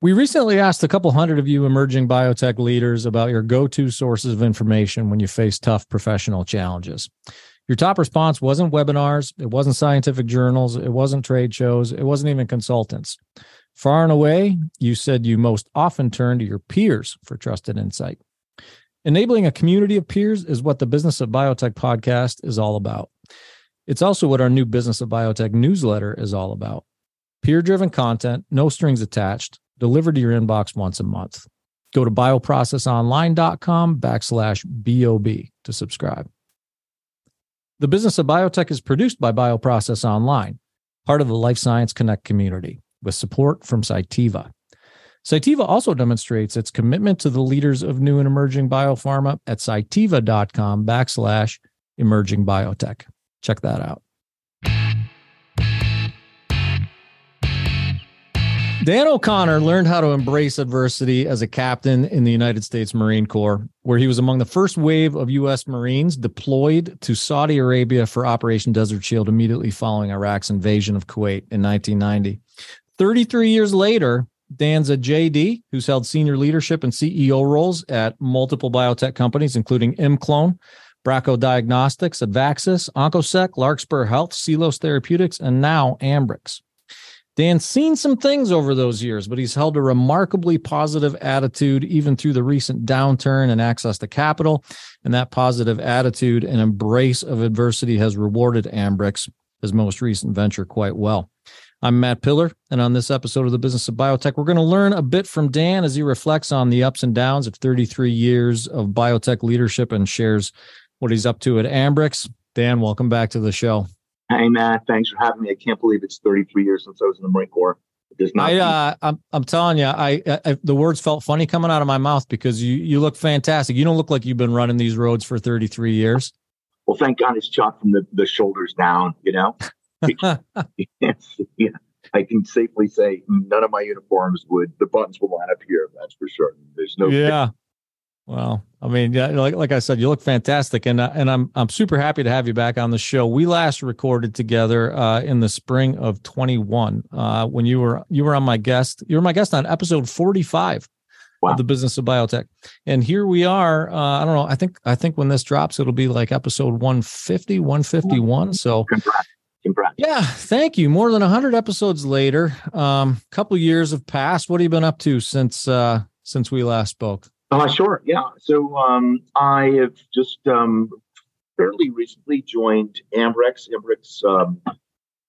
We recently asked a couple hundred of you emerging biotech leaders about your go to sources of information when you face tough professional challenges. Your top response wasn't webinars, it wasn't scientific journals, it wasn't trade shows, it wasn't even consultants. Far and away, you said you most often turn to your peers for trusted insight. Enabling a community of peers is what the Business of Biotech podcast is all about. It's also what our new Business of Biotech newsletter is all about. Peer driven content, no strings attached, delivered to your inbox once a month. Go to bioprocessonline.com backslash BOB to subscribe. The Business of Biotech is produced by Bioprocess Online, part of the Life Science Connect community, with support from Cytiva. Cytiva also demonstrates its commitment to the leaders of new and emerging biopharma at cytiva.com backslash emerging biotech. Check that out. Dan O'Connor learned how to embrace adversity as a captain in the United States Marine Corps, where he was among the first wave of U.S. Marines deployed to Saudi Arabia for Operation Desert Shield immediately following Iraq's invasion of Kuwait in 1990. 33 years later, Dan's a JD who's held senior leadership and CEO roles at multiple biotech companies, including ImClone, Bracco Diagnostics, Advaxis, Oncosec, Larkspur Health, Sealos Therapeutics, and now Ambrx. Dan's seen some things over those years, but he's held a remarkably positive attitude even through the recent downturn and access to capital. And that positive attitude and embrace of adversity has rewarded Ambrx, his most recent venture, quite well. I'm Matt Pillar, and on this episode of the Business of Biotech, we're going to learn a bit from Dan as he reflects on the ups and downs of 33 years of biotech leadership and shares what he's up to at Ambrx. Dan, welcome back to the show. Hey, Matt. Thanks for having me. I can't believe it's 33 years since I was in the Marine Corps. I, uh, I'm, I'm telling you, I, I, the words felt funny coming out of my mouth because you, you look fantastic. You don't look like you've been running these roads for 33 years. Well, thank God it's shot from the, the shoulders down, you know? yeah, I can safely say none of my uniforms would, the buttons will line up here. That's for sure. There's no, yeah. Well, I mean, like like I said, you look fantastic, and uh, and I'm I'm super happy to have you back on the show. We last recorded together uh, in the spring of 21 uh, when you were you were on my guest. You were my guest on episode 45 wow. of the Business of Biotech, and here we are. Uh, I don't know. I think I think when this drops, it'll be like episode 150, 151. So. Congrats. Congrats. Yeah, thank you. More than 100 episodes later, a um, couple years have passed. What have you been up to since uh, since we last spoke? Uh, sure. Yeah. So um, I have just um, fairly recently joined Ambrx. Ambrx um,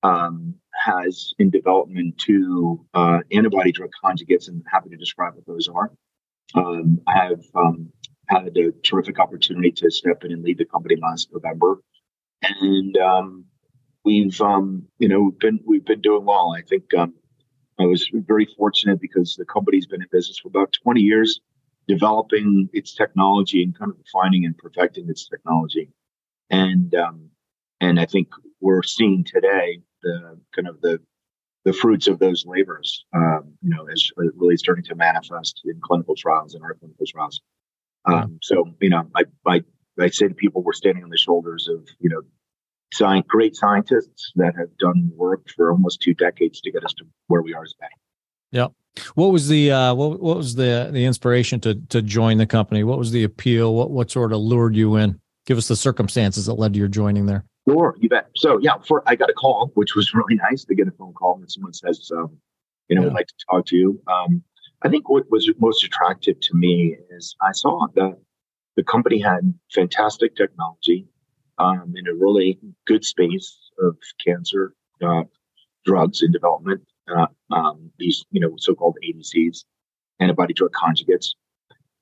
um, has in development two uh, antibody drug conjugates, and happy to describe what those are. Um, I have um, had a terrific opportunity to step in and lead the company last November, and um, we've um, you know been we've been doing well. I think um, I was very fortunate because the company's been in business for about 20 years developing its technology and kind of refining and perfecting its technology. And um, and I think we're seeing today the kind of the the fruits of those labors, um, you know, is really starting to manifest in clinical trials and our clinical trials. Um, so, you know, I, I, I say to people, we're standing on the shoulders of, you know, science, great scientists that have done work for almost two decades to get us to where we are today. Yep. What was the uh, what, what was the the inspiration to to join the company? What was the appeal? What what sort of lured you in? Give us the circumstances that led to your joining there. Sure, you bet. So yeah, for I got a call, which was really nice to get a phone call when someone says, um, you know, yeah. would like to talk to you. Um, I think what was most attractive to me is I saw that the company had fantastic technology um, in a really good space of cancer uh, drugs in development uh, um, these, you know, so-called ADCs, antibody drug conjugates.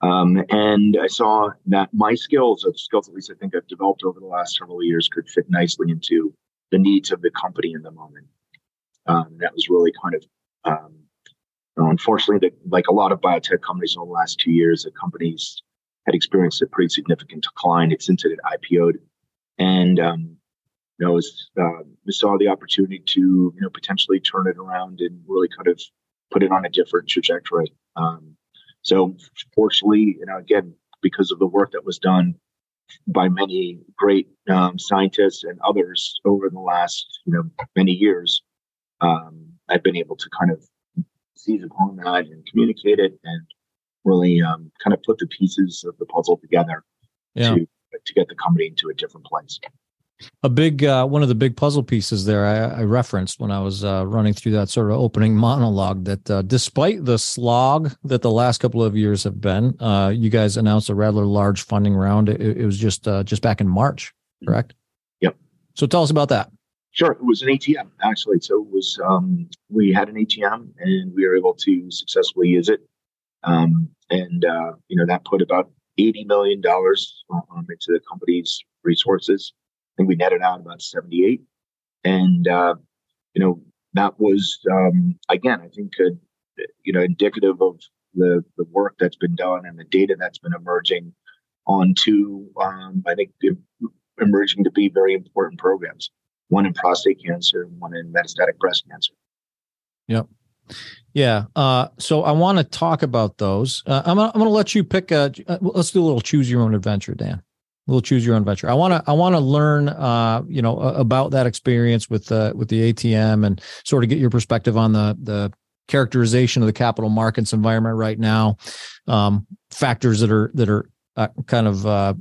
Um, and I saw that my skills, or the skills at least I think I've developed over the last several years, could fit nicely into the needs of the company in the moment. Um, that was really kind of, um, unfortunately, the, like a lot of biotech companies over the last two years, the companies had experienced a pretty significant decline. It's since it IPO'd. And um, you know, was, uh, we saw the opportunity to, you know, potentially turn it around and really kind of put it on a different trajectory. Um, so fortunately, you know, again, because of the work that was done by many great um, scientists and others over the last, you know, many years, um, I've been able to kind of seize upon that and communicate it and really um, kind of put the pieces of the puzzle together yeah. to to get the company into a different place. A big uh, one of the big puzzle pieces there I, I referenced when I was uh, running through that sort of opening monologue that uh, despite the slog that the last couple of years have been, uh, you guys announced a rather large funding round. It, it was just uh, just back in March, mm-hmm. correct? Yep. So tell us about that. Sure, it was an ATM actually. So it was um, we had an ATM and we were able to successfully use it, um, and uh, you know that put about eighty million dollars um, into the company's resources. Think we netted out about seventy-eight, and uh, you know that was um, again, I think, uh, you know, indicative of the the work that's been done and the data that's been emerging onto, um, I think, emerging to be very important programs one in prostate cancer one in metastatic breast cancer. Yep. Yeah. Uh, so I want to talk about those. Uh, I'm, I'm going to let you pick a, uh, let's do a little choose your own adventure, Dan. Little choose your own adventure. I want to, I want to learn, uh, you know, about that experience with, uh, with the ATM and sort of get your perspective on the, the characterization of the capital markets environment right now. Um, factors that are, that are uh, kind of, uh,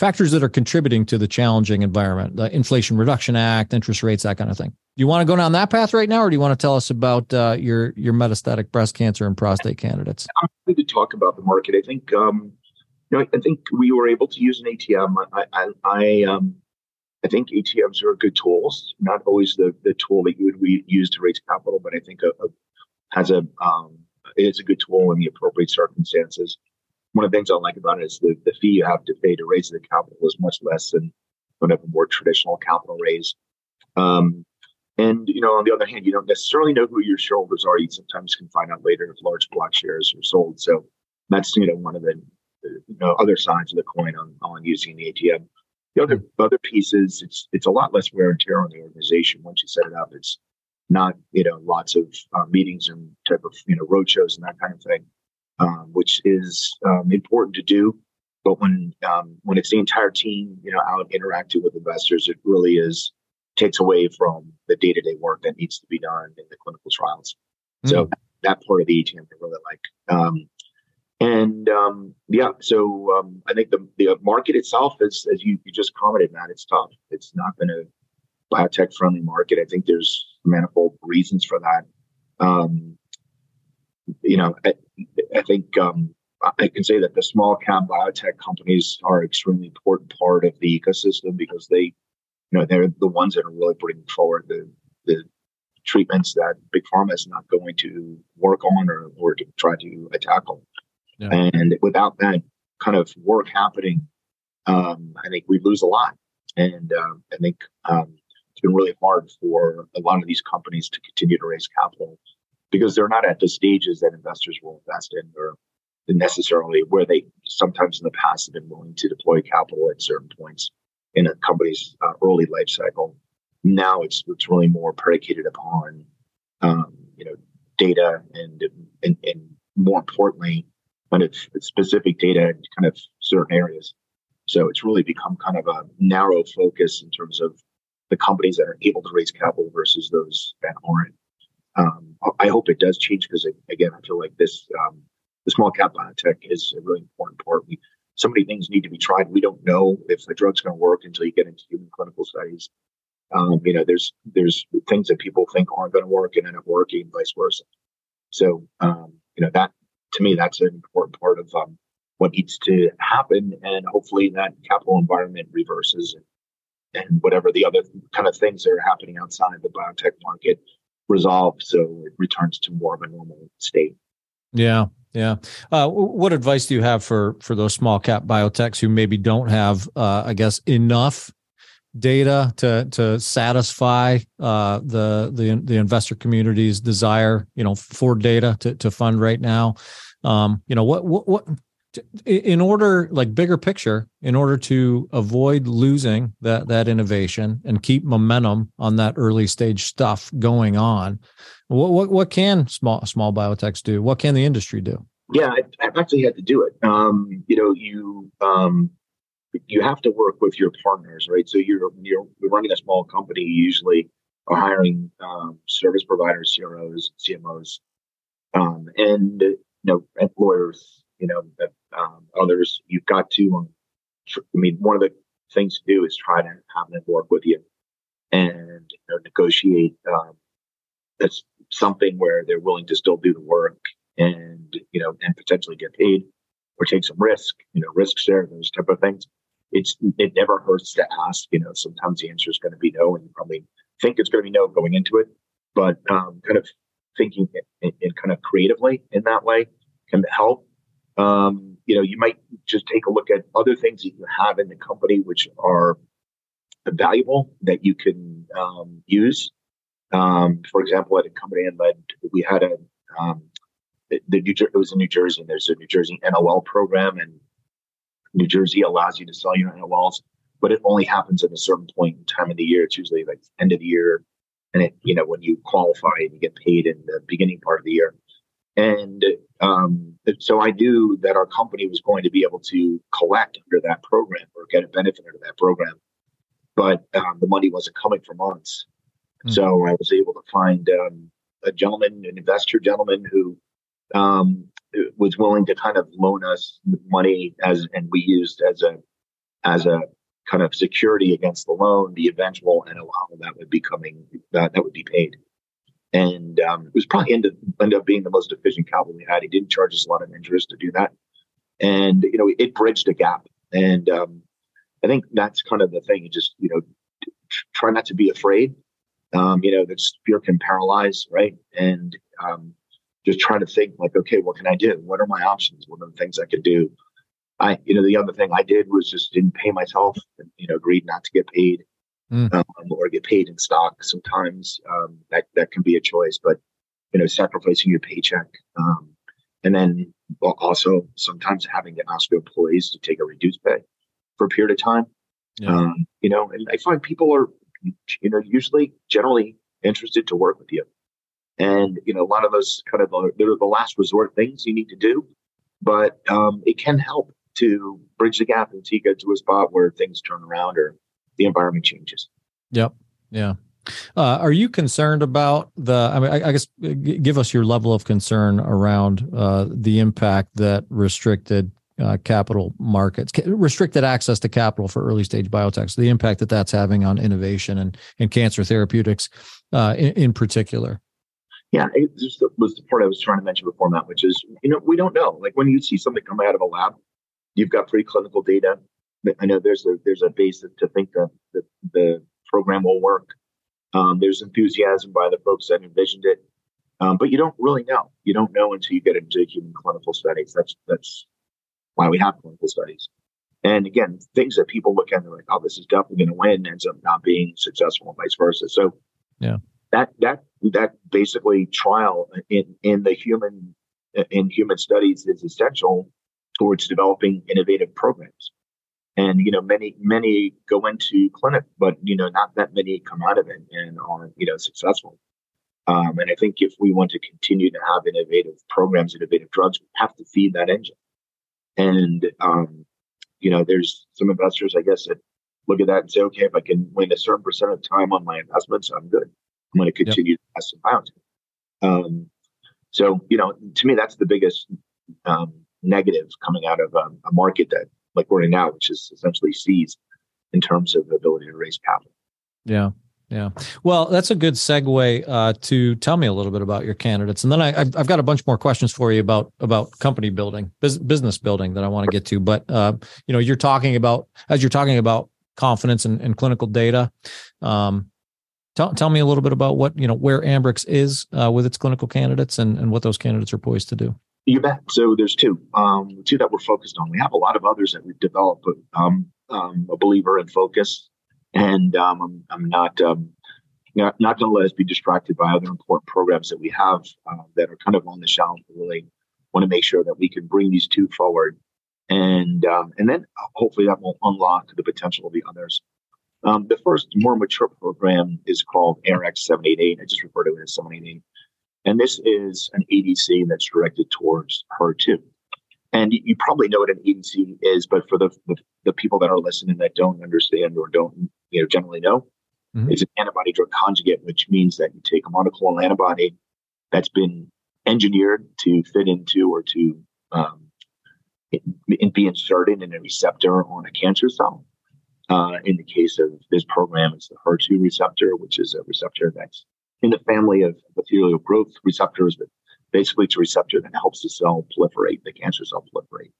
factors that are contributing to the challenging environment, the Inflation Reduction Act, interest rates, that kind of thing. Do you want to go down that path right now, or do you want to tell us about uh, your your metastatic breast cancer and prostate candidates? I'm happy to talk about the market. I think um, you know, I think we were able to use an ATM. I, I, I um, I think ATMs are good tools, not always the, the tool that you would use to raise capital, but I think a, a has a um, it's a good tool in the appropriate circumstances one of the things I like about it is the, the fee you have to pay to raise the capital is much less than when a more traditional capital raise. Um, and you know, on the other hand, you don't necessarily know who your shareholders are. You sometimes can find out later if large block shares are sold. So that's you know one of the you know other sides of the coin on, on using the ATM. The other other pieces, it's it's a lot less wear and tear on the organization once you set it up. It's not you know lots of uh, meetings and type of you know roadshows and that kind of thing um, which is um, important to do. But when um, when it's the entire team, you know, out interacting with investors, it really is takes away from the day to day work that needs to be done in the clinical trials. Mm. So that part of the ATM I really like. Um, and um, yeah, so um, I think the the market itself is, as you, you just commented, Matt, it's tough. It's not been a biotech friendly market. I think there's manifold reasons for that. Um, you know, I, I think um, I can say that the small cap biotech companies are an extremely important part of the ecosystem because they, you know, they're the ones that are really bringing forward the the treatments that big pharma is not going to work on or, or to try to tackle. Yeah. And without that kind of work happening, um, I think we lose a lot. And um, I think um, it's been really hard for a lot of these companies to continue to raise capital because they're not at the stages that investors will invest in or necessarily where they sometimes in the past have been willing to deploy capital at certain points in a company's uh, early life cycle. Now it's it's really more predicated upon um, you know data and, and and more importantly kind of specific data in kind of certain areas. So it's really become kind of a narrow focus in terms of the companies that are able to raise capital versus those that aren't. Um, I hope it does change because again, I feel like this um, the small cap biotech is a really important part. We, so many things need to be tried. We don't know if the drug's going to work until you get into human clinical studies. Um, you know, there's there's things that people think aren't going to work and end up working, vice versa. So, um, you know, that to me, that's an important part of um, what needs to happen, and hopefully that capital environment reverses, and, and whatever the other kind of things that are happening outside the biotech market resolved so it returns to more of a normal state. Yeah. Yeah. Uh, what advice do you have for for those small cap biotechs who maybe don't have, uh, I guess, enough data to to satisfy uh, the the the investor community's desire, you know, for data to to fund right now? Um, you know, what what what in order like bigger picture in order to avoid losing that that innovation and keep momentum on that early stage stuff going on what what, what can small small biotechs do? What can the industry do? Yeah I, have actually had to do it. Um, you know you um, you have to work with your partners right so you're you're running a small company you usually are hiring um, service providers CROs CMOs Um, and you know, lawyers, you know, um, others, you've got to. Um, I mean, one of the things to do is try to have them work with you and you know, negotiate. Um, that's something where they're willing to still do the work and you know and potentially get paid or take some risk. You know, risk share those type of things. It's it never hurts to ask. You know, sometimes the answer is going to be no, and you probably think it's going to be no going into it. But um, kind of thinking in, in, kind of creatively in that way can help. Um, you know, you might just take a look at other things that you have in the company which are valuable that you can um, use. Um, for example, at a company I led, we had a um, the New it was in New Jersey, and there's a New Jersey NOL program, and New Jersey allows you to sell your NOLs, but it only happens at a certain point in time of the year. It's usually like end of the year, and it you know when you qualify and you get paid in the beginning part of the year. And um, so I knew that our company was going to be able to collect under that program or get a benefit under that program, but um, the money wasn't coming for months. Mm-hmm. So I was able to find um, a gentleman, an investor gentleman who um, was willing to kind of loan us money as, and we used as a as a kind of security against the loan, the eventual NOL that would be coming that, that would be paid. And um, it was probably ended, ended up being the most efficient capital we had. He didn't charge us a lot of interest to do that. And, you know, it bridged a gap. And um, I think that's kind of the thing. You just, you know, try not to be afraid. Um, you know, that fear can paralyze, right? And um, just try to think like, okay, what can I do? What are my options? What are the things I could do? I, you know, the other thing I did was just didn't pay myself, and, you know, agreed not to get paid mm. um, or get paid in stock. Sometimes um, that that can be a choice, but you know, sacrificing your paycheck, um, and then also sometimes having to ask your employees to take a reduced pay for a period of time. Yeah. Um, you know, and I find people are, you know, usually generally interested to work with you. And, you know, a lot of those kind of, they're the last resort things you need to do, but um, it can help to bridge the gap until you get to a spot where things turn around or the environment changes. Yep. Yeah. Uh, are you concerned about the? I mean, I, I, guess give us your level of concern around uh, the impact that restricted uh, capital markets, restricted access to capital for early stage biotechs, the impact that that's having on innovation and, and cancer therapeutics uh, in, in particular. Yeah, it just was the part I was trying to mention before, Matt, which is, you know, we don't know. Like when you see something come out of a lab, you've got preclinical data. I know there's a there's a basis to think that the, the program will work. Um, there's enthusiasm by the folks that envisioned it, um, but you don't really know. You don't know until you get into human clinical studies. That's that's why we have clinical studies. And again, things that people look at and they're like, "Oh, this is definitely going to win," ends up not being successful, and vice versa. So, yeah, that that that basically trial in in the human in human studies is essential towards developing innovative programs. And you know, many many go into clinic, but you know, not that many come out of it and are you know successful. Um, and I think if we want to continue to have innovative programs, innovative drugs, we have to feed that engine. And um, you know, there's some investors, I guess, that look at that and say, okay, if I can win a certain percent of time on my investments, I'm good. I'm going to continue yep. to invest in biotech. Um, so, you know, to me, that's the biggest um, negative coming out of um, a market that, like we're in now, which is essentially seized in terms of the ability to raise capital. Yeah. Yeah. Well, that's a good segue uh, to tell me a little bit about your candidates, and then I, have got a bunch more questions for you about about company building, business building that I want to get to. But uh, you know, you're talking about as you're talking about confidence and, and clinical data. Um, tell tell me a little bit about what you know where Ambrx is uh, with its clinical candidates and and what those candidates are poised to do. You bet. So there's two, um, two that we're focused on. We have a lot of others that we've developed, but um, um, a believer in focus and um, I'm, I'm not um, not, not going to let us be distracted by other important programs that we have uh, that are kind of on the shelf. We really want to make sure that we can bring these two forward, and um, and then hopefully that will unlock the potential of the others. Um, the first more mature program is called ARX788. I just refer to it as 788. And this is an ADC that's directed towards HER2. And you probably know what an ADC is, but for the, the, the people that are listening that don't understand or don't you know generally know, mm-hmm. it's an antibody drug conjugate, which means that you take a monoclonal antibody that's been engineered to fit into or to um, be inserted in a receptor on a cancer cell. Uh, in the case of this program, it's the HER2 receptor, which is a receptor that's in the family of epithelial growth receptors, but basically it's a receptor that helps the cell proliferate, the cancer cell proliferate.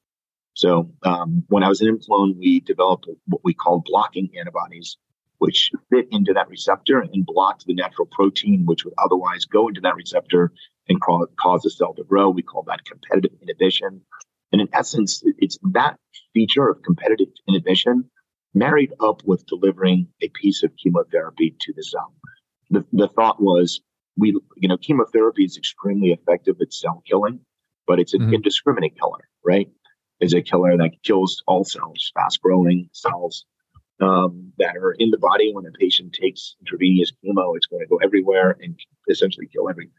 So um, when I was in ImClone, we developed what we called blocking antibodies, which fit into that receptor and blocked the natural protein, which would otherwise go into that receptor and cause the cell to grow. We call that competitive inhibition. And in essence, it's that feature of competitive inhibition married up with delivering a piece of chemotherapy to the cell. The, the thought was we, you know, chemotherapy is extremely effective at cell killing, but it's an mm-hmm. indiscriminate killer, right? It's a killer that kills all cells, fast growing cells um, that are in the body. When a patient takes intravenous chemo, it's going to go everywhere and essentially kill everything.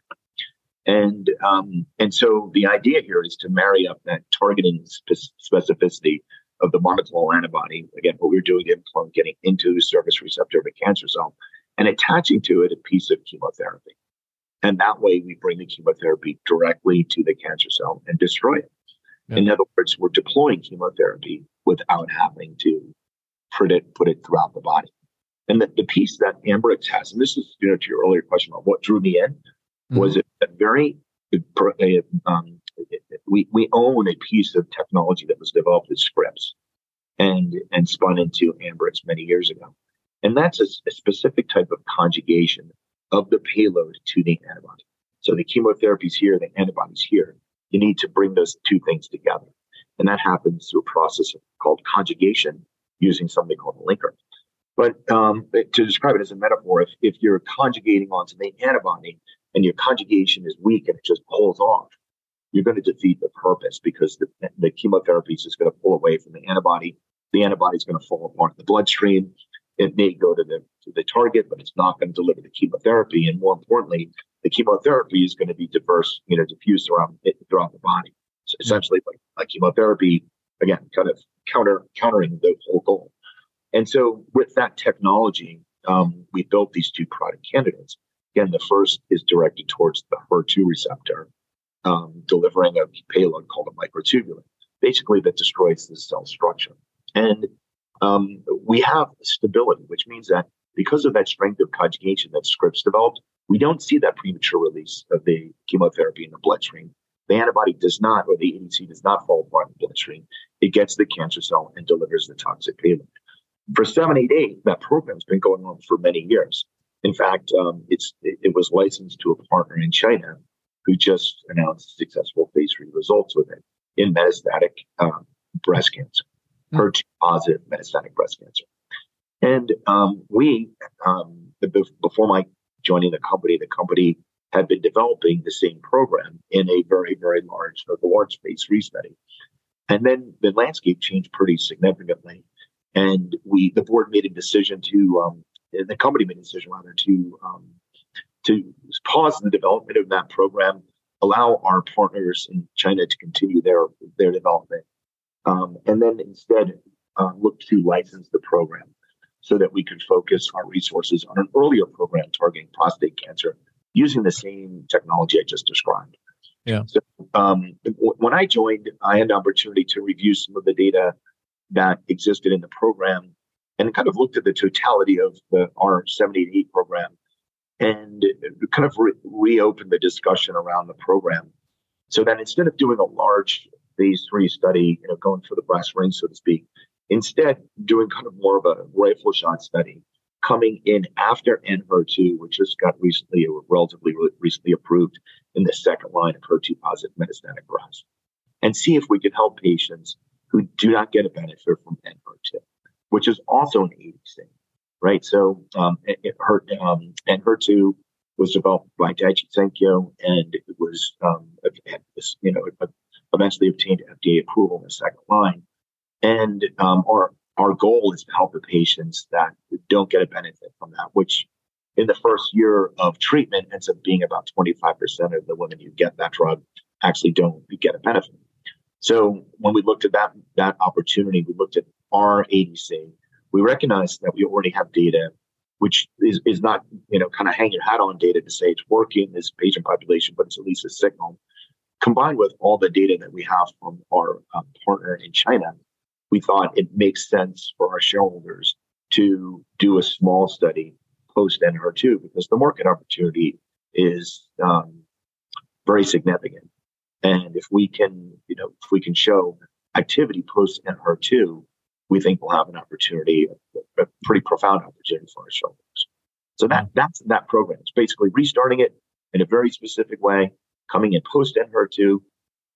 And um, and so the idea here is to marry up that targeting spe- specificity of the monoclonal antibody. Again, what we're doing in getting into the surface receptor of a cancer cell and attaching to it a piece of chemotherapy. And that way we bring the chemotherapy directly to the cancer cell and destroy it. Yeah. In other words, we're deploying chemotherapy without having to put it, put it throughout the body. And the, the piece that Ambrx has, and this is you know to your earlier question about what drew me in, mm-hmm. was a, a very a, um, we we own a piece of technology that was developed at Scripps and and spun into Ambrx many years ago, and that's a, a specific type of conjugation of the payload to the antibody. So the chemotherapy is here, the antibodies here. You need to bring those two things together, and that happens through a process called conjugation using something called a linker. But um, to describe it as a metaphor, if, if you're conjugating onto the antibody and your conjugation is weak and it just pulls off, you're going to defeat the purpose because the, the chemotherapy is just going to pull away from the antibody. The antibody is going to fall apart in the bloodstream. It may go to the to the target, but it's not going to deliver the chemotherapy. And more importantly, the chemotherapy is going to be diverse, you know, diffused throughout throughout the body. So essentially, like, like chemotherapy, again, kind of counter countering the whole goal. And so, with that technology, um, we built these two product candidates. Again, the first is directed towards the HER2 receptor, um, delivering a payload called a microtubule, basically that destroys the cell structure. And um, we have stability, which means that because of that strength of conjugation that Scripps developed, we don't see that premature release of the chemotherapy in the bloodstream. The antibody does not, or the ADC does not fall apart in the bloodstream. It gets the cancer cell and delivers the toxic payload. For 788, that program's been going on for many years. In fact, um, it's it, it, was licensed to a partner in China who just announced successful phase three results with it in metastatic um, breast cancer, mm-hmm. HER2 positive metastatic breast cancer. And um, we, um, before my joining the company, the company had been developing the same program in a very, very large, the large phase three study. And then the landscape changed pretty significantly. And we, the board made a decision to, um, the company made a decision rather to, um, to pause the development of that program, allow our partners in China to continue their, their development, um, and then instead uh, look to license the program so that we could focus our resources on an earlier program targeting prostate cancer using the same technology I just described. Yeah. So um, when I joined, I had an opportunity to review some of the data that existed in the program and kind of looked at the totality of the R788 program and kind of re- reopened the discussion around the program. So that instead of doing a large phase three study, you know, going for the brass ring, so to speak, Instead, doing kind of more of a rifle shot study, coming in after Enhertu, which just got recently, relatively recently approved in the second line of HER2 positive metastatic breast, and see if we can help patients who do not get a benefit from Enhertu, which is also an ADC, right? So, um, it, it hurt, um, Enhertu was developed by Daiichi Sankyo, and it was, um, you know, eventually obtained FDA approval in the second line. And um, our our goal is to help the patients that don't get a benefit from that, which in the first year of treatment ends up being about 25% of the women who get that drug actually don't get a benefit. So when we looked at that that opportunity, we looked at our ADC. We recognize that we already have data which is, is not, you know, kind of hang your hat on data to say it's working this patient population, but it's at least a signal. Combined with all the data that we have from our um, partner in China, we thought it makes sense for our shareholders to do a small study post Enhertu because the market opportunity is um, very significant. And if we can, you know, if we can show activity post Enhertu, we think we'll have an opportunity, a, pretty profound opportunity for our shareholders. So that that's that program. It's basically restarting it in a very specific way, coming in post Enhertu.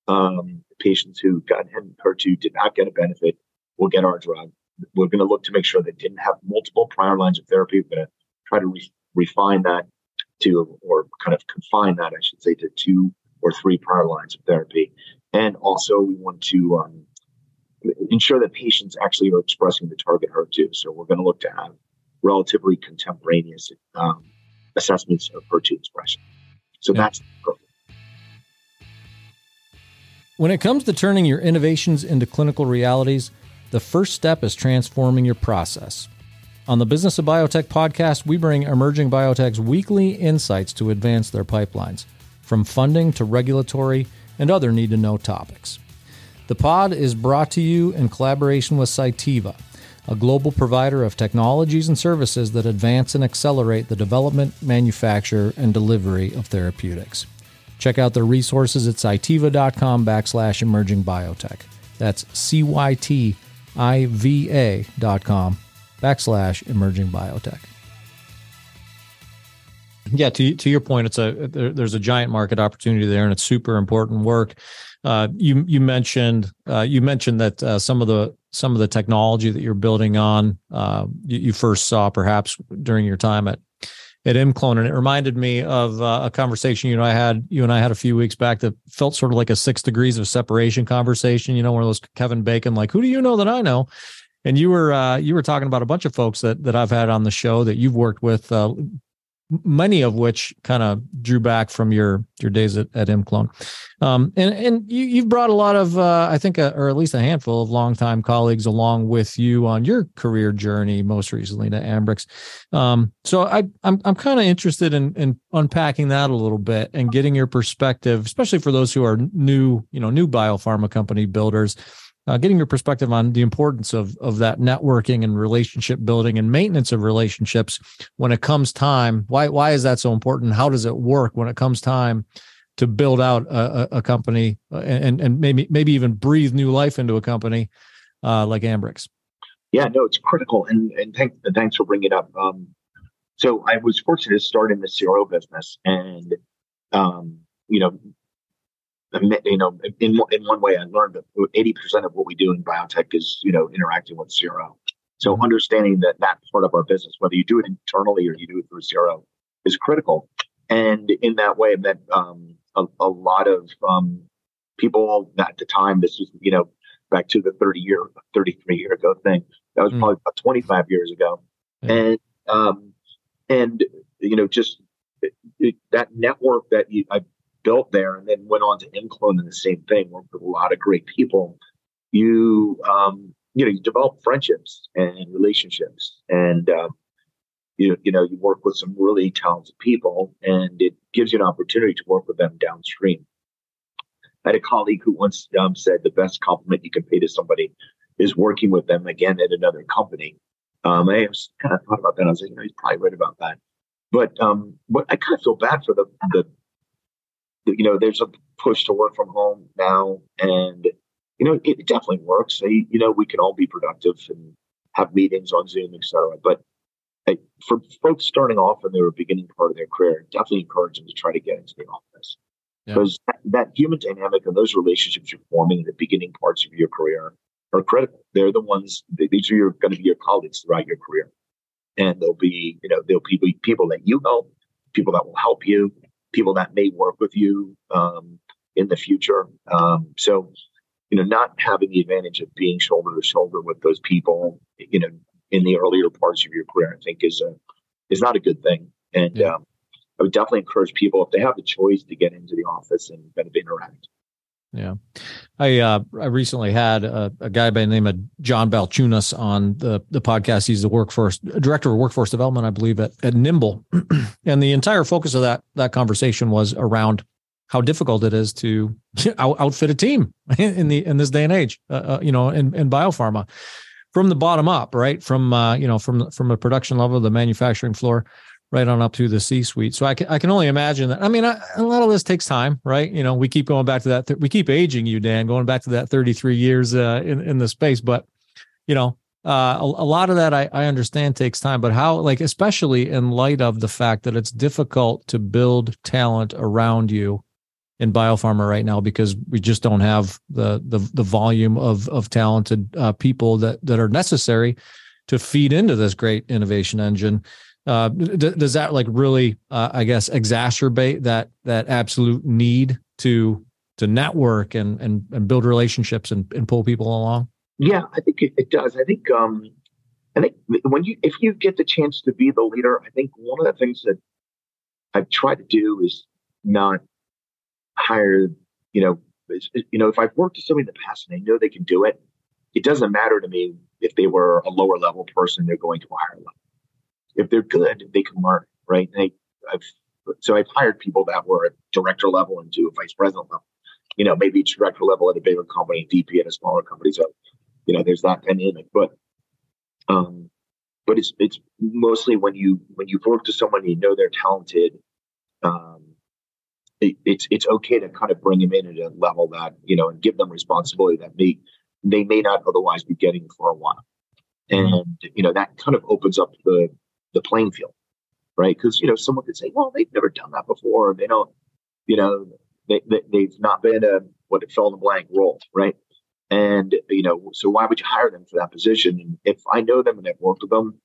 Um, patients who got HER2 did not get a benefit will get our drug. We're going to look to make sure they didn't have multiple prior lines of therapy. We're going to try to re- refine that to, or kind of confine that, I should say, to two or three prior lines of therapy. And also, we want to um, ensure that patients actually are expressing the target HER2. So we're going to look to have relatively contemporaneous um, assessments of HER2 expression. So yeah. that's perfect. When it comes to turning your innovations into clinical realities, the first step is transforming your process. On the Business of Biotech podcast, we bring emerging biotechs weekly insights to advance their pipelines, from funding to regulatory and other need to know topics. The pod is brought to you in collaboration with Cytiva, a global provider of technologies and services that advance and accelerate the development, manufacture, and delivery of therapeutics. Check out their resources at cytiva.com backslash emerging biotech. That's C-Y-T-I-V-A dot com backslash emerging biotech. Yeah, to, to your point, it's a there, there's a giant market opportunity there, and it's super important work. Uh, you you mentioned uh, you mentioned that uh, some of the some of the technology that you're building on uh, you, you, first saw perhaps during your time at at ImClone, and it reminded me of uh, a conversation you and I had you and I had a few weeks back that felt sort of like a six degrees of separation conversation. You know, one of those Kevin Bacon, like who do you know that I know? And you were you were talking about a bunch of folks that that I've had on the show that you've worked with many of which kind of drew back from your your days at, at ImClone. Um, and and you, you've brought a lot of, uh, I think, a, or at least a handful of longtime colleagues along with you on your career journey, most recently to Ambrx. Um, so I, I'm I'm kind of interested in in unpacking that a little bit and getting your perspective, especially for those who are new, you know, new biopharma company builders uh, getting your perspective on the importance of of that networking and relationship building and maintenance of relationships when it comes time. Why why is that so important? How does it work when it comes time to build out a, a company uh, and and maybe maybe even breathe new life into a company uh, like Ambrx? Yeah, no, it's critical, and and thanks thanks for bringing it up. Um, so I was fortunate to start in the CRO business, and um, you know, you know, in in one way, I learned that eighty percent of what we do in biotech is you know interacting with CRO. So mm-hmm. understanding that that part of our business, whether you do it internally or you do it through CRO, is critical. And in that way, that um, a, a, lot of um, people at the time. This was you know back to the thirty year, thirty three year ago thing. That was mm. probably about twenty five years ago, and um, and you know just it, it, that network that you, I built there and then went on to ImClone and the same thing, worked with a lot of great people, you um, you know, you develop friendships and relationships and um, you you know, you work with some really talented people and it gives you an opportunity to work with them downstream. I had a colleague who once um, said the best compliment you can pay to somebody is working with them again at another company. Um, I was kind of thought about that. I was like, you know, he's probably right about that. But um, but I kind of feel bad for the the you know, there's a push to work from home now, and you know, it definitely works. You know, we can all be productive and have meetings on Zoom, etc. But for folks starting off in their beginning part of their career, definitely encourage them to try to get into the office because yeah. that, that, human dynamic and those relationships you're forming in the beginning parts of your career are critical. They're the ones. These are going to be your colleagues throughout your career, and they'll be, you know, they'll be people that you help, people that will help you, people that may work with you um, in the future. Um, so, you know, not having the advantage of being shoulder to shoulder with those people, you know, in the earlier parts of your career, I think is a is not a good thing. And yeah. um, I would definitely encourage people if they have the choice to get into the office and kind of interact. Yeah. I uh, I recently had a, a, guy by the name of John Balchunas on the the podcast. He's the workforce director of workforce development, I believe, at, at NIIMBL, and the entire focus of that that conversation was around how difficult it is to out, outfit a team in the in this day and age. Uh, uh, you know, in, in biopharma, from the bottom up, right? From uh, you know, from from a production level, the manufacturing floor, right on up to the C suite. So I can, I can only imagine that. I mean, I, a lot of this takes time, right? You know, we keep going back to that. Th- we keep aging you, Dan, going back to that 33 years uh, in, in the space. But, you know, uh, a, a, lot of that I, I understand takes time, but how, like, especially in light of the fact that it's difficult to build talent around you in biopharma right now because we just don't have the the, the volume of of talented uh, people that that are necessary to feed into this great innovation engine uh, d- does that like really uh, i guess exacerbate that that absolute need to to network and and, and build relationships and, and pull people along? Yeah i think it, it does. I think um i think when you if you get the chance to be the leader i think one of the things that i've tried to do is not hire you know you know if i've worked with somebody in the past and i know they can do it it doesn't matter to me if they were a lower level person they're going to a higher level if they're good, they can learn, right? I, I've so I've hired people that were at director level and to a vice president level. You know, maybe director level at a bigger company, VP at a smaller company. So, you know, there's that dynamic. But um, but it's it's mostly when you when you've worked with someone you know they're talented. Um, it, it's it's okay to kind of bring them in at a level that you know and give them responsibility that may they may not otherwise be getting for a while, mm-hmm. and you know that kind of opens up the the playing field, right? Because you know someone could say, well, they've never done that before. They don't, you know, they, they have not been a what it fill in the blank role, right? And you know, so why would you hire them for that position? And if I know them and I've worked with them,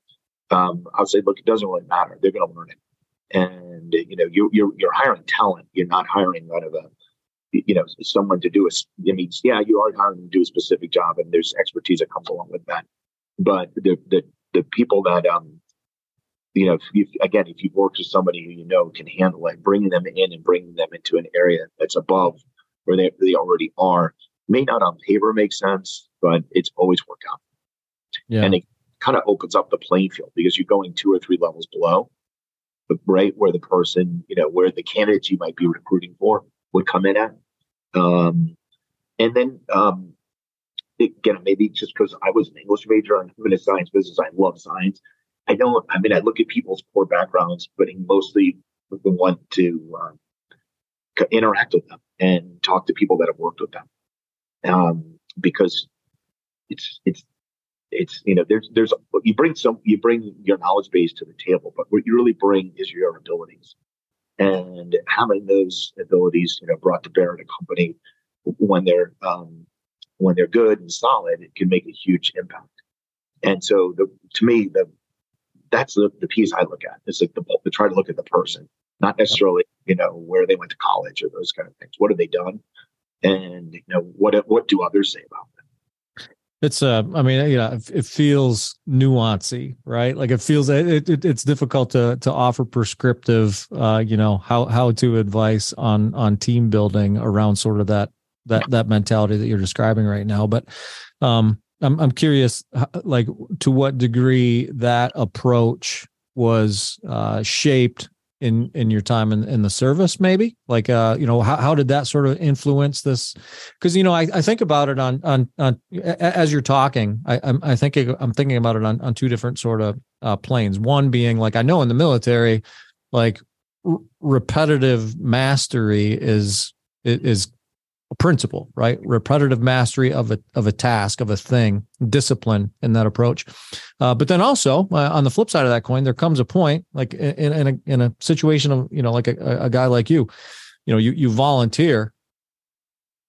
um, I'll say, look, it doesn't really matter. They're going to learn it. And you know, you, you're you're hiring talent. You're not hiring kind of a you know someone to do a. I mean, yeah, you are hiring to do a specific job, and there's expertise that comes along with that. But the the the people that um you know, if you, again, if you've worked with somebody who you know can handle it, bringing them in and bringing them into an area that's above where they, they already are may not on paper make sense, but it's always worked out. Yeah. And it kind of opens up the playing field because you're going two or three levels below, but right where the person, you know, where the candidates you might be recruiting for would come in at. Um, and then, um, again, maybe just because I was an English major, I'm in a science business, I love science. I don't, I mean, I look at people's core backgrounds, but mostly want to um, interact with them and talk to people that have worked with them. Um, because it's, it's, it's, you know, there's, there's, you bring some, you bring your knowledge base to the table, but what you really bring is your abilities. And having those abilities, you know, brought to bear in a company when they're, um, when they're good and solid, it can make a huge impact. And so the, to me, the, that's the, the piece I look at. It's like the, the try to look at the person, not necessarily, you know, where they went to college or those kind of things. What have they done? And, you know, what, what do others say about them? It's uh, I mean, you know, it feels nuancy, right? Like it feels it, it, it's difficult to to offer prescriptive, uh, you know, how how to advice on on team building around sort of that that that mentality that you're describing right now. But um, I'm I'm curious, like to what degree that approach was uh, shaped in in your time in, in the service maybe? Like uh you know how, how did that sort of influence this? Because you know I, I think about it on on on as you're talking i i'm i think i'm thinking about it on on two different sort of uh planes. One being like i know in the military like r- repetitive mastery is is principle, right? Repetitive mastery of a of a task, of a thing, discipline in that approach. Uh, but then also uh, on the flip side of that coin, there comes a point, like in, in a in a situation of you know, like a, a guy like you, you know, you you volunteer,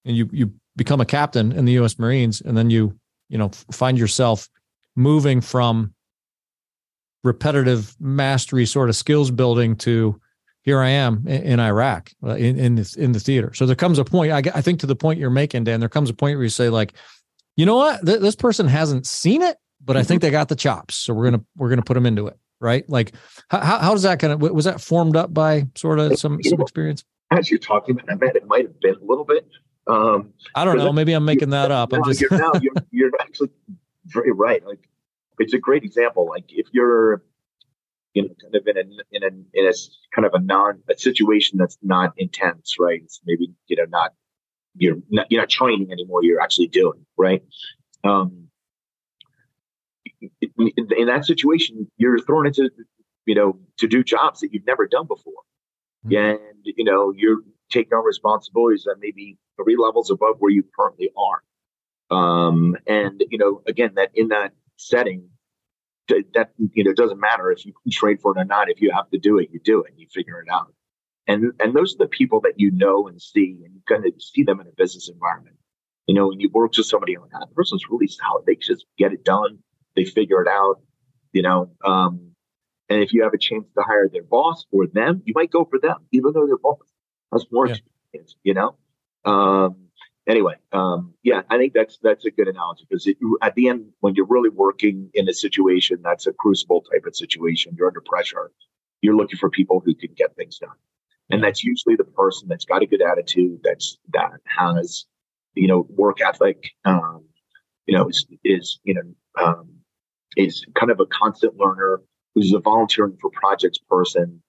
and you you become a captain in the U.S. Marines, and then you you know find yourself moving from repetitive mastery sort of skills building to here I am in, Iraq uh, in in the, in the theater. So there comes a point. I, I think to the point you're making, Dan. There comes a point where you say like, you know what, Th- this person hasn't seen it, but I think mm-hmm. they got the chops. So we're gonna we're gonna put them into it, right? Like, how how does that kind of was that formed up by sort of some some experience? As you're talking about that, it might have been a little bit, Um, I don't know. Maybe I'm making that up. I'm just you're, no, you're, you're actually very right. Like it's a great example. Like if you're you know kind of in a in a in a kind of a non a situation that's not intense, right? It's maybe you know not you're not you're not training anymore. You're actually doing right. Um, in that situation, you're thrown into you know to do jobs that you've never done before, mm-hmm. and you know you're taking on responsibilities that maybe three levels above where you currently are. Um, and you know, again, that in that setting, that you know it doesn't matter if you trade for it or not. If you have to do it, you do it. You figure it out. And and those are the people that you know and see, and you kind of see them in a business environment. You know, when you work with somebody like that, the person's really solid. They just get it done. They figure it out. You know, um, and if you have a chance to hire their boss or them, you might go for them, even though their boss has more yeah. experience. You know. Um, anyway, um, yeah, I think that's that's a good analogy because at the end, when you're really working in a situation that's a crucible type of situation, you're under pressure. You're looking for people who can get things done, and that's usually the person that's got a good attitude, that's that has you know work ethic, um, you know, is is you know um, is kind of a constant learner, who's a volunteering for projects person.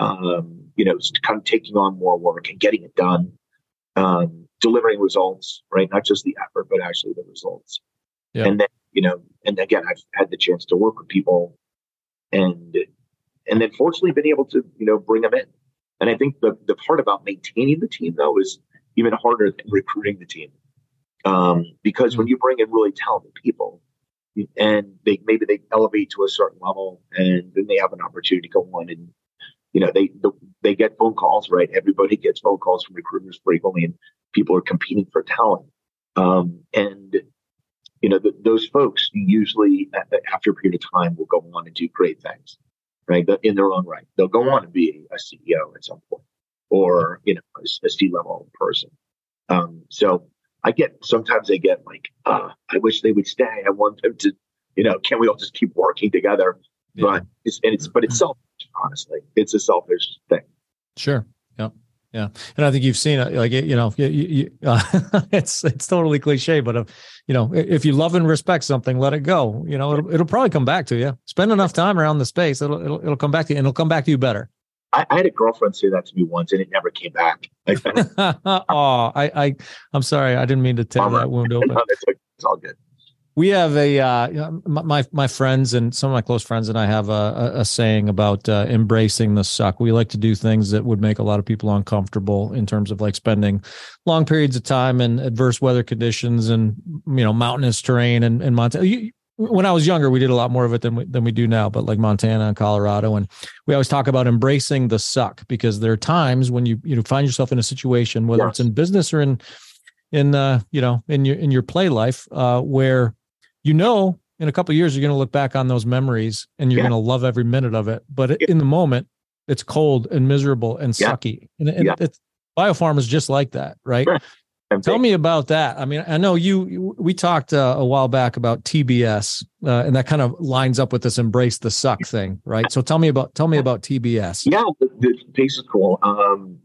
Um, you know, kind of taking on more work and getting it done. Delivering results, right? Not just the effort, but actually the results. Yeah. And then, you know, and again, I've had the chance to work with people and, and then fortunately been able to, you know, bring them in. And I think the, the part about maintaining the team though is even harder than recruiting the team. Um, because mm-hmm. when you bring in really talented people and they, maybe they elevate to a certain level and then they have an opportunity to go on and you know they they get phone calls right everybody gets phone calls from recruiters frequently and people are competing for talent. Um, and you know, those folks usually after a period of time will go on and do great things, right? In their own right, they'll go on to be a CEO at some point, or you know, a, a C level person. Um, so I get sometimes I get like, uh, I wish they would stay. I want them to, you know, can we all just keep working together? Yeah. But it's and it's but it's selfish. Honestly, it's a selfish thing. Sure. Yeah, and I think you've seen it. Like you know, you, you, uh, it's it's totally cliche, but uh, you know, if you love and respect something, let it go. You know, it'll, it'll probably come back to you. Spend enough time around the space, it'll it'll, it'll come back to you, and it'll come back to you better. I, I had a girlfriend say that to me once, and it never came back. oh, I I I'm sorry, I didn't mean to tear that wound open. no, it's all good we have a uh, my my friends and some of my close friends and I have a, a saying about uh, embracing the suck. We like to do things that would make a lot of people uncomfortable in terms of like spending long periods of time in adverse weather conditions and you know mountainous terrain and, and Montana. when I was younger, we did a lot more of it than we, than we do now. But like Montana and Colorado, and we always talk about embracing the suck because there are times when you you know find yourself in a situation, whether yes. it's in business or in in uh you know in your in your play life, uh, where you know in a couple years you're going to look back on those memories and you're yeah. going to love every minute of it but yeah. in the moment it's cold and miserable and sucky and, and yeah. it's biopharm is just like that right sure. Tell me about that. I mean, I know you. We talked uh, a while back about TBS, uh, and that kind of lines up with this "embrace the suck" thing, right? So tell me about tell me about TBS. Yeah, the, the base is cool. Um,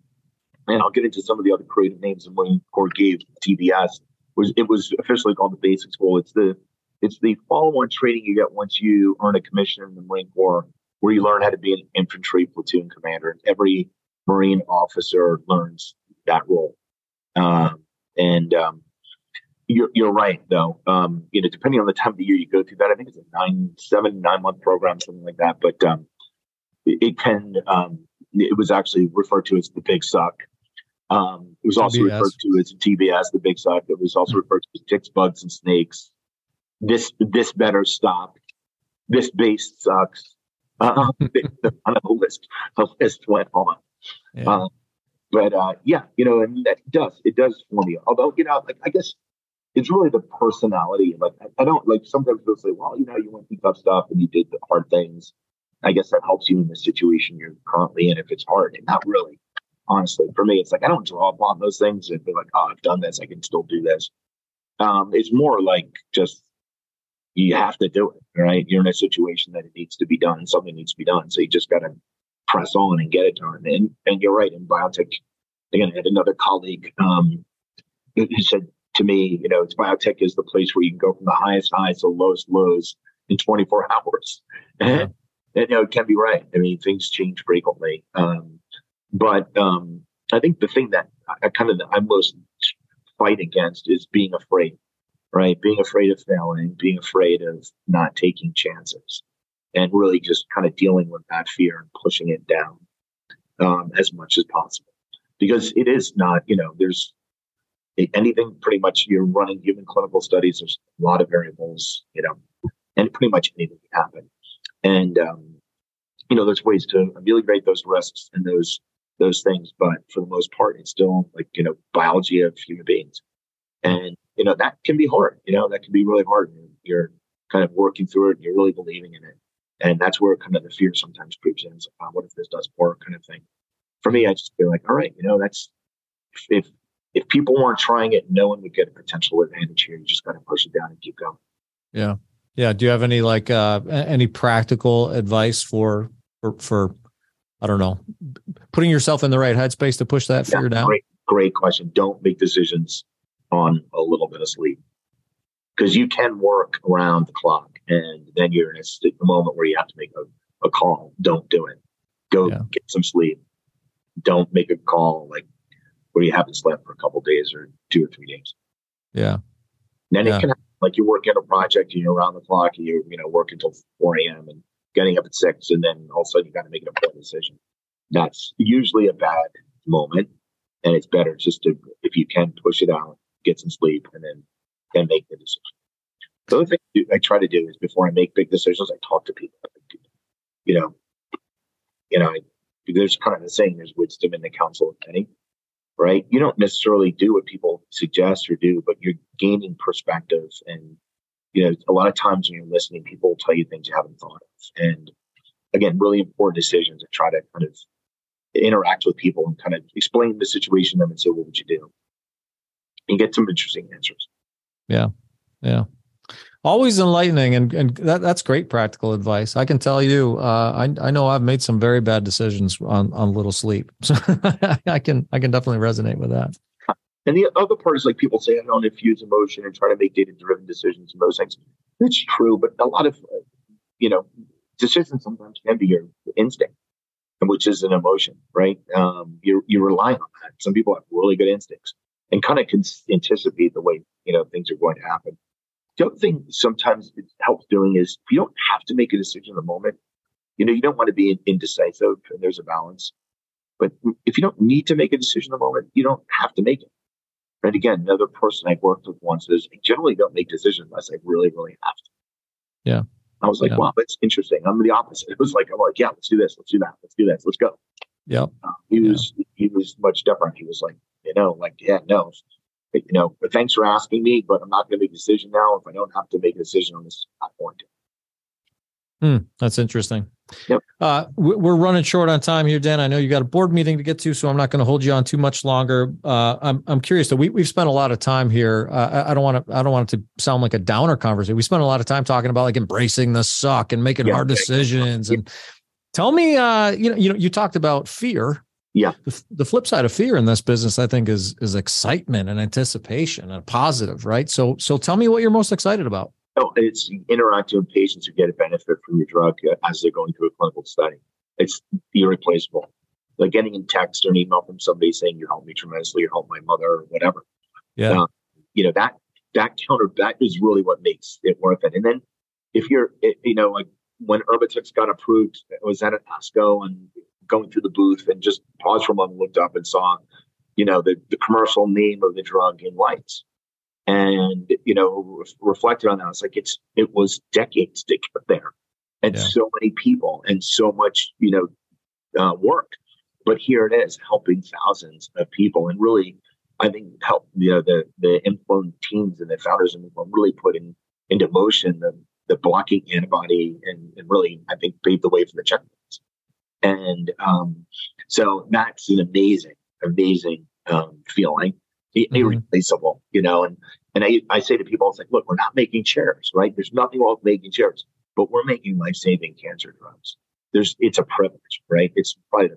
and I'll get into some of the other creative names the Marine Corps gave TBS. Was it was officially called the Basic School. It's the it's the follow-on training you get once you earn a commission in the Marine Corps, where you learn how to be an infantry platoon commander. And every Marine officer learns that role. Um, and um, you're, you're right, though. Um, you know, depending on the time of the year you go through that, I think it's a nine, seven, nine month program, something like that. But um, it, it, can. Um, it was actually referred to as the Big Suck. Um, it was also TBS. referred to as TBS, the Big Suck. It was also referred to as ticks, bugs, and snakes this this better stop. This base sucks. Uh, on a list, a list went on. Yeah. Uh, but uh, yeah, you know, and that does it does for me. Although you know, like I guess it's really the personality. Like I, I don't like sometimes people say, well, you know, you went through tough stuff and you did the hard things. I guess that helps you in the situation you're currently in if it's hard. And not really, honestly. For me, it's like I don't draw upon those things and be like, oh, I've done this, I can still do this. Um, it's more like just you have to do it, right? You're in a situation that it needs to be done. Something needs to be done. So you just got to press on and get it done. And, and you're right. In biotech, again, I had another colleague, um, he said to me, you know, it's biotech is the place where you can go from the highest highs to lowest lows in 24 hours. And, you know, it can be right. I mean, things change frequently. Um, but um, I think the thing that I kind of I most fight against is being afraid, right? Being afraid of failing, being afraid of not taking chances, and really just kind of dealing with that fear and pushing it down um, as much as possible. Because it is not, you know, there's anything pretty much you're running human clinical studies, there's a lot of variables, you know, and pretty much anything can happen. And, um, you know, there's ways to ameliorate those risks and those those things, but for the most part, it's still like you know biology of human beings, and you know that can be hard. You know that can be really hard. You're kind of working through it. And you're really believing in it, and that's where kind of the fear sometimes creeps in. Like, oh, what if this does work, kind of thing. For me, I just feel like, all right, you know, that's if if people weren't trying it, no one would get a potential advantage here. You just got to push it down and keep going. Yeah, yeah. Do you have any like uh any practical advice for for for I don't know, putting yourself in the right headspace to push that fear yeah, down? Great, great question. Don't make decisions on a little bit of sleep because you can work around the clock and then you're in a, moment where you have to make a, a call. Don't do it. Go yeah. get some sleep. Don't make a call like where you haven't slept for a couple days or two or three days. Yeah. And then yeah. it can like you're working on a project and you're around the clock and you're, you know, working until 4 a.m. and getting up at six, and then all of a sudden you got to make an important decision. That's usually a bad moment, and it's better just to, if you can, push it out, get some sleep, and then then make the decision. The other thing I try to do is before I make big decisions, I talk to people. You know, you know, there's kind of the saying: "There's wisdom in the counsel of many." Right? You don't necessarily do what people suggest or do, but you're gaining perspective and you know, a lot of times when you're listening, people will tell you things you haven't thought of. And again, really important decisions and try to kind of interact with people and kind of explain the situation to them and say, what would you do? And get some interesting answers. Yeah. Yeah. Always enlightening and, and that, that's great practical advice. I can tell you, uh, I, I know I've made some very bad decisions on, on little sleep. So I can, I can definitely resonate with that. And the other part is like people say, I don't infuse emotion and try to make data driven decisions and those things. It's true, but a lot of, you know, decisions sometimes can be your instinct, which is an emotion, right? Um, you you rely on that. Some people have really good instincts and kind of can anticipate the way you know things are going to happen. The other thing sometimes it helps doing is you don't have to make a decision in the moment. You know, you don't want to be indecisive, and there's a balance. But if you don't need to make a decision in the moment, you don't have to make it. And again, another person I worked with once says, I generally don't make decisions unless I really, really have to. Yeah. I was like, yeah. wow, that's interesting. I'm the opposite. It was like, I'm like, yeah, let's do this, let's do that, let's do this, let's go. Yeah. Uh, he was he was much different. He was like, you know, like, yeah, no, but, you know, but thanks for asking me, but I'm not going to make a decision now. If I don't have to make a decision on this, I'm going to. Hmm, that's interesting. Yep. Uh, we're running short on time here, Dan. I know you got a board meeting to get to, so I'm not going to hold you on too much longer. Uh, I'm I'm curious. Though we we've spent a lot of time here. Uh, I don't want to I don't want it to sound like a downer conversation. We spent a lot of time talking about like embracing the suck and making yeah, hard decisions. And tell me, uh, you know, you know, you talked about fear. Yeah. The, the flip side of fear in this business, I think, is is excitement and anticipation and positive, right? So so tell me what you're most excited about. No, it's interacting with patients who get a benefit from your drug uh, as they're going through a clinical study. It's irreplaceable. Like getting a text or an email from somebody saying you helped me tremendously, you helped my mother, or whatever. Yeah. Uh, you know that that counter that is really what makes it worth it. And then if you're, you know, like when Erbitux got approved, it was at ASCO and going through the booth and just paused for a moment, looked up and saw, you know, the, the commercial name of the drug in lights and you know re- reflected on that. It's like it's it was decades to get there, and yeah. so many people and so much you know uh, work. But here it is, helping thousands of people, and really, I think help you know the the ImClone teams and the founders of ImClone really put in, into motion the the blocking antibody, and, and really I think paved the way for the checkpoints. And um, so that's an amazing, amazing um, feeling mm-hmm. irreplaceable, you know. And and I, I say to people, it's like, look, we're not making chairs, right? There's nothing wrong with making chairs, but we're making life saving cancer drugs. There's it's a privilege, right? It's probably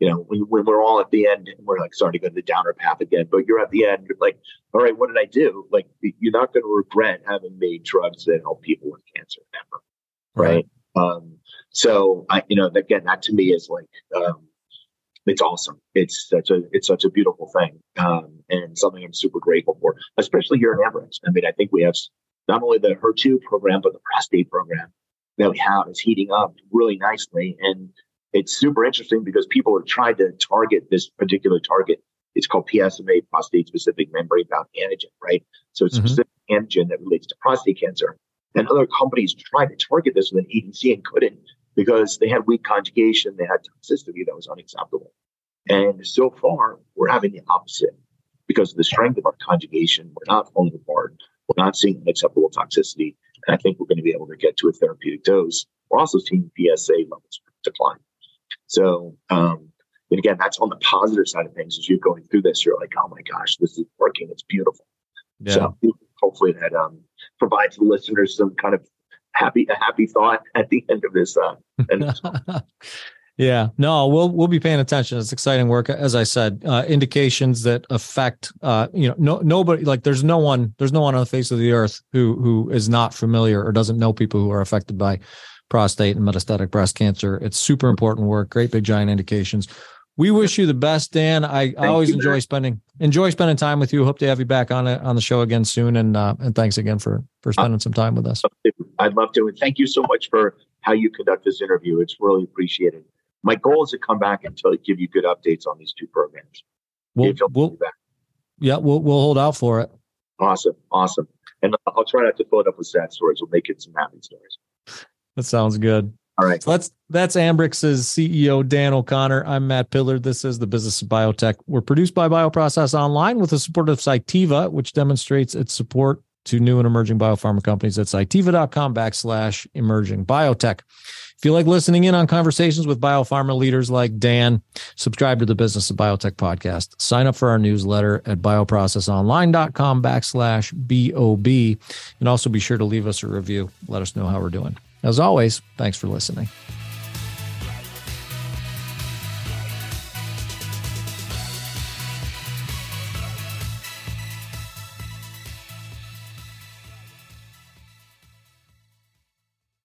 you know, when, when we're all at the end and we're like starting to go to the downer path again, but you're at the end, you're like, all right, what did I do? Like, you're not going to regret having made drugs that help people with cancer ever. Right. right. Um, so I, you know, again, that to me is like, um, it's awesome. It's such a, it's such a beautiful thing. Um, and something I'm super grateful for, especially here in Ambrx. I mean, I think we have not only the HER2 program, but the prostate program that we have is heating up really nicely. And it's super interesting because people have tried to target this particular target. It's called PSMA, prostate specific membrane bound antigen, right? So it's mm-hmm. a specific antigen that relates to prostate cancer. And other companies tried to target this with an ADC and couldn't because they had weak conjugation, they had toxicity that was unacceptable. And so far, we're having the opposite because of the strength of our conjugation. We're not falling apart. We're not seeing unacceptable toxicity. And I think we're going to be able to get to a therapeutic dose. We're also seeing PSA levels decline. So, um, and again, that's on the positive side of things. As you're going through this, you're like, oh my gosh, this is working. It's beautiful. Yeah. So hopefully that um, provides the listeners some kind of happy, a happy thought at the end of this. Uh, Yeah, no, we'll we'll be paying attention. It's exciting work, as I said. Uh, indications that affect, uh, you know, no nobody like there's no one there's no one on the face of the earth who who is not familiar or doesn't know people who are affected by prostate and metastatic breast cancer. It's super important work. Great big giant indications. We wish you the best, Dan. I, I always you, enjoy man. spending enjoy spending time with you. Hope to have you back on it on the show again soon. And uh, and thanks again for for spending some time with us. I'd love to. And thank you so much for how you conduct this interview. It's really appreciated my goal is to come back and tell, give you good updates on these two programs. We'll, we'll yeah, we'll we'll hold out for it. Awesome, awesome, and I'll try not to fill it up with sad stories. We'll make it some happy stories. That sounds good. All right. So that's that's Ambrx's CEO Dan O'Connor. I'm Matt Pillar. This is the Business of Biotech. We're produced by Bioprocess Online with the support of Cytiva, which demonstrates its support to new and emerging biopharma companies at cytiva.com backslash emerging biotech. If you like listening in on conversations with biopharma leaders like Dan, subscribe to the Business of Biotech podcast. Sign up for our newsletter at bioprocessonline.com backslash BOB. And also be sure to leave us a review. Let us know how we're doing. As always, thanks for listening.